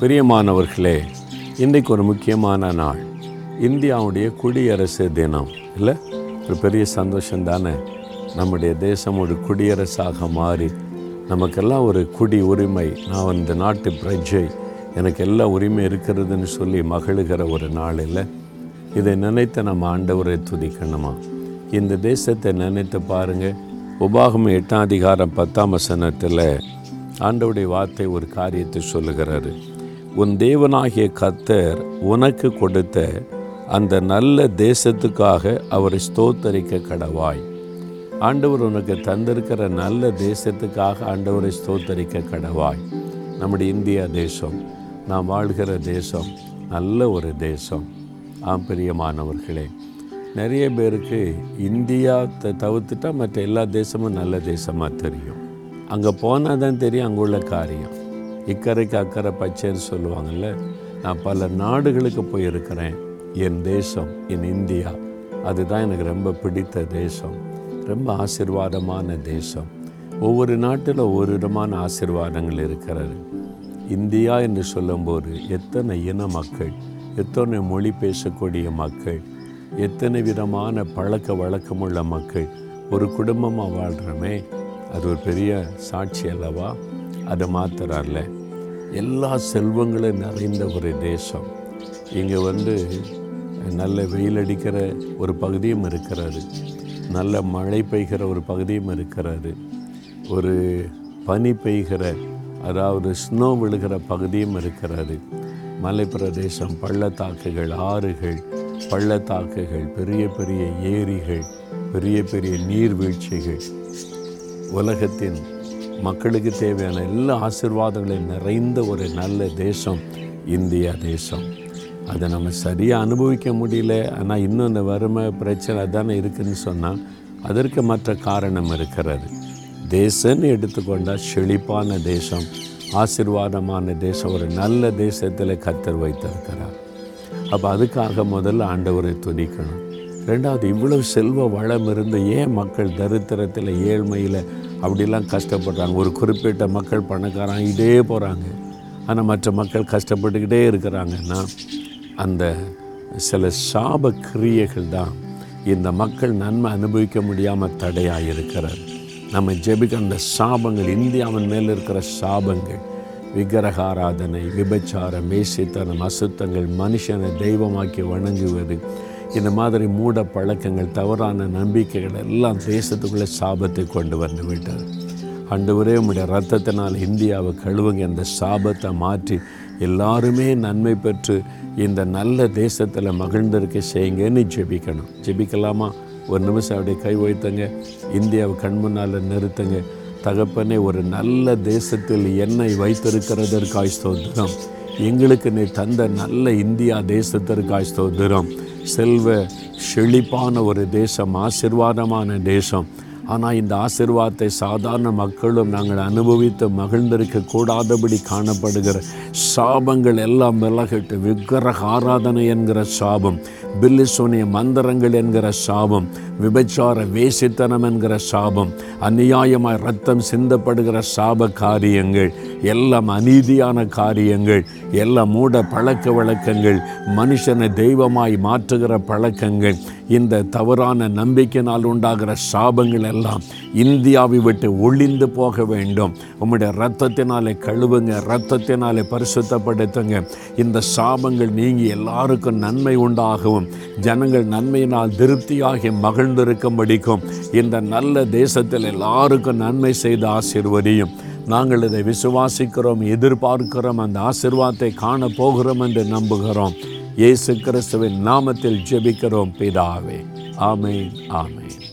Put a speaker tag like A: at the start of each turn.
A: பிரியமானவர்களே இன்றைக்கு ஒரு முக்கியமான நாள். இந்தியாவுடைய குடியரசு தினம் இல்லை? ஒரு பெரிய சந்தோஷம் தானே? நம்முடைய தேசம் ஒரு குடியரசாக மாறி நமக்கெல்லாம் ஒரு குடி உரிமை. நான் இந்த நாட்டு பிரஜை எனக்கு எல்லா உரிமை இருக்கிறதுன்னு சொல்லி மகிழுகிற ஒரு நாள் இல்லை? இதை நினைத்த நம்ம ஆண்டவரை துதிக்கணுமா? இந்த தேசத்தை நினைத்து பாருங்கள் உபாகம் எட்டாம் அதிகாரம் பத்தாம் வசனத்தில் ஆண்டவுடைய வார்த்தை ஒரு காரியத்தை சொல்லுகிறாரு. உன் தேவனாகிய கத்தர் உனக்கு கொடுத்த அந்த நல்ல தேசத்துக்காக அவரை ஸ்தோத்தரிக்க கடவாய். ஆண்டவர் உனக்கு தந்திருக்கிற நல்ல தேசத்துக்காக ஆண்டவரை ஸ்தோத்தரிக்க கடவாய். நம்முடைய இந்தியா தேசம் நாம் வாழ்கிற தேசம் நல்ல ஒரு தேசம். ஆம் பிரியமானவர்களே நிறைய பேருக்கு இந்தியா த தவிர்த்துட்டா மற்ற எல்லா தேசமும் நல்ல தேசமாக தெரியும். அங்கே போனால் தான் தெரியும் அங்கே உள்ள காரியம். இக்கரைக்கு அக்கறை பச்சைன்னு சொல்லுவாங்கள்ல நான் பல நாடுகளுக்கு போயிருக்கிறேன். என் தேசம் என் இந்தியா அதுதான் எனக்கு ரொம்ப பிடித்த தேசம். ரொம்ப ஆசிர்வாதமான தேசம். ஒவ்வொரு நாட்டில் ஒவ்வொரு விதமான ஆசிர்வாதங்கள் இருக்கிறது. இந்தியா என்று சொல்லும்போது எத்தனை இன மக்கள் எத்தனை மொழி பேசக்கூடிய மக்கள் எத்தனை விதமான பழக்க வழக்கமுள்ள மக்கள் ஒரு குடும்பமாக வாழ்கிறோமே அது ஒரு பெரிய சாட்சி அல்லவா? அதை மாத்திரம் எல்லா செல்வங்களும் நிறைந்த ஒரு தேசம். இங்கே வந்து நல்ல வெயில் அடிக்கிற ஒரு பகுதியும் இருக்கிறது. நல்ல மழை பெய்கிற ஒரு பகுதியும் இருக்கிறது. ஒரு பனி பெய்கிற அதாவது ஸ்னோ விழுகிற பகுதியும் இருக்கிறது. மலைப்பிரதேசம் பள்ளத்தாக்குகள் ஆறுகள் பள்ளத்தாக்குகள் பெரிய பெரிய ஏரிகள் பெரிய பெரிய நீர்வீழ்ச்சிகள். உலகத்தின் மக்களுக்கு தேவையான எல்லா ஆசிர்வாதங்களையும் நிறைந்த ஒரு நல்ல தேசம் இந்தியா தேசம். அதை நம்ம சரியாக அனுபவிக்க முடியல. ஆனால் இன்னும் இந்த வறுமை பிரச்சனை தானே இருக்குதுன்னு சொன்னால் அதற்கு மற்ற காரணம் இருக்கிறது. தேசம்னு எடுத்துக்கொண்டால் செழிப்பான தேசம் ஆசிர்வாதமான தேசம் ஒரு நல்ல தேசத்தில் கத்தர் வைத்திருக்கிறார். அப்போ அதுக்காக முதல்ல ஆண்டவரை துணிக்கணும் ரெண்டாவது இவ்வளவு செல்வ வளம் இருந்து ஏன் மக்கள் தரித்திரத்தில் ஏழ்மையில் அப்படிலாம் கஷ்டப்படுறாங்க. ஒரு குறிப்பிட்ட மக்கள் பணக்காராங்கிட்டே போகிறாங்க ஆனால் மற்ற மக்கள் கஷ்டப்பட்டுக்கிட்டே இருக்கிறாங்கன்னா அந்த சில சாப கிரியைகள் தான் இந்த மக்கள் நன்மை அனுபவிக்க முடியாமல் தடையாக இருக்கிறது. நம்ம ஜெபிக்க அந்த சாபங்கள் இந்தியாவின் மேல் இருக்கிற சாபங்கள் விக்கிரகாராதனை விபச்சாரம் மேசித்தனம் அசுத்தங்கள் மனுஷனை தெய்வமாக்கி வணங்குவது இந்த மாதிரி மூட பழக்கங்கள் தவறான நம்பிக்கைகள் எல்லாம் தேசத்துக்குள்ளே சாபத்தை கொண்டு வந்து விட்டது. ஆண்டவரே உடைய ரத்தத்தினால் இந்தியாவை கழுவுங்க இந்த சாபத்தை மாற்றி எல்லாருமே நன்மை பெற்று இந்த நல்ல தேசத்தில் மகிழ்ந்திருக்க செய்யுங்கன்னு ஜெபிக்கணும். ஜெபிக்கலாமா? ஒரு நிமிஷம் அப்படியே கை வைத்தங்க. இந்தியாவை கண் முன்னால் நிறுத்துங்க. தகப்பனே ஒரு நல்ல தேசத்தில் என்னை வைத்திருக்கிறதற்காய் ஸ்தோத்திரம். எங்களுக்கு நீ தந்த நல்ல இந்தியா தேசத்திற்காய் ஸ்தோத்திரம். செல்வ செழிப்பான ஒரு தேசம் ஆசிர்வாதமான தேசம். ஆனால் இந்த ஆசிர்வாதத்தை சாதாரண மக்களும் நாங்கள் அனுபவித்து மகிழ்ந்திருக்க கூடாதபடி காணப்படுகிற சாபங்கள் எல்லாம் விலகட்டு. விக்கிரக ஆராதனை என்கிற சாபம் பில்லிசோனிய மந்திரங்கள் என்கிற சாபம் விபச்சார வேசித்தனம் என்கிற சாபம் அநியாயமாய் ரத்தம் சிந்தப்படுகிற சாப காரியங்கள். எல்லாம் அநீதியான காரியங்கள் எல்லாம் மூட பழக்க வழக்கங்கள் மனுஷனை தெய்வமாய் மாற்றுகிற பழக்கங்கள் இந்த தவறான நம்பிக்கையினால் உண்டாகிற சாபங்கள் எல்லாம் இந்தியாவை விட்டு ஒளிந்து போக வேண்டும். உம்முடைய ரத்தத்தினாலே கழுவுங்க ரத்தத்தினாலே பரிசுத்தப்படுத்துங்க. இந்த சாபங்கள் நீங்கி எல்லாருக்கும் நன்மை உண்டாகவும் ஜனங்கள் நன்மையினால் திருப்தியாகி மகிழ்ந்திருக்கும்படிக்கும் இந்த நல்ல தேசத்தில் எல்லாருக்கும் நன்மை செய்து ஆசிர்வதியும். நாங்கள் இதை விசுவாசிக்கிறோம் எதிர்பார்க்கிறோம் அந்த ஆசிர்வாதத்தை காண போகிறோம் என்று நம்புகிறோம். இயேசு கிறிஸ்துவின் நாமத்தில் ஜெபிக்கிறோம் பிதாவே. ஆமேன் ஆமேன்.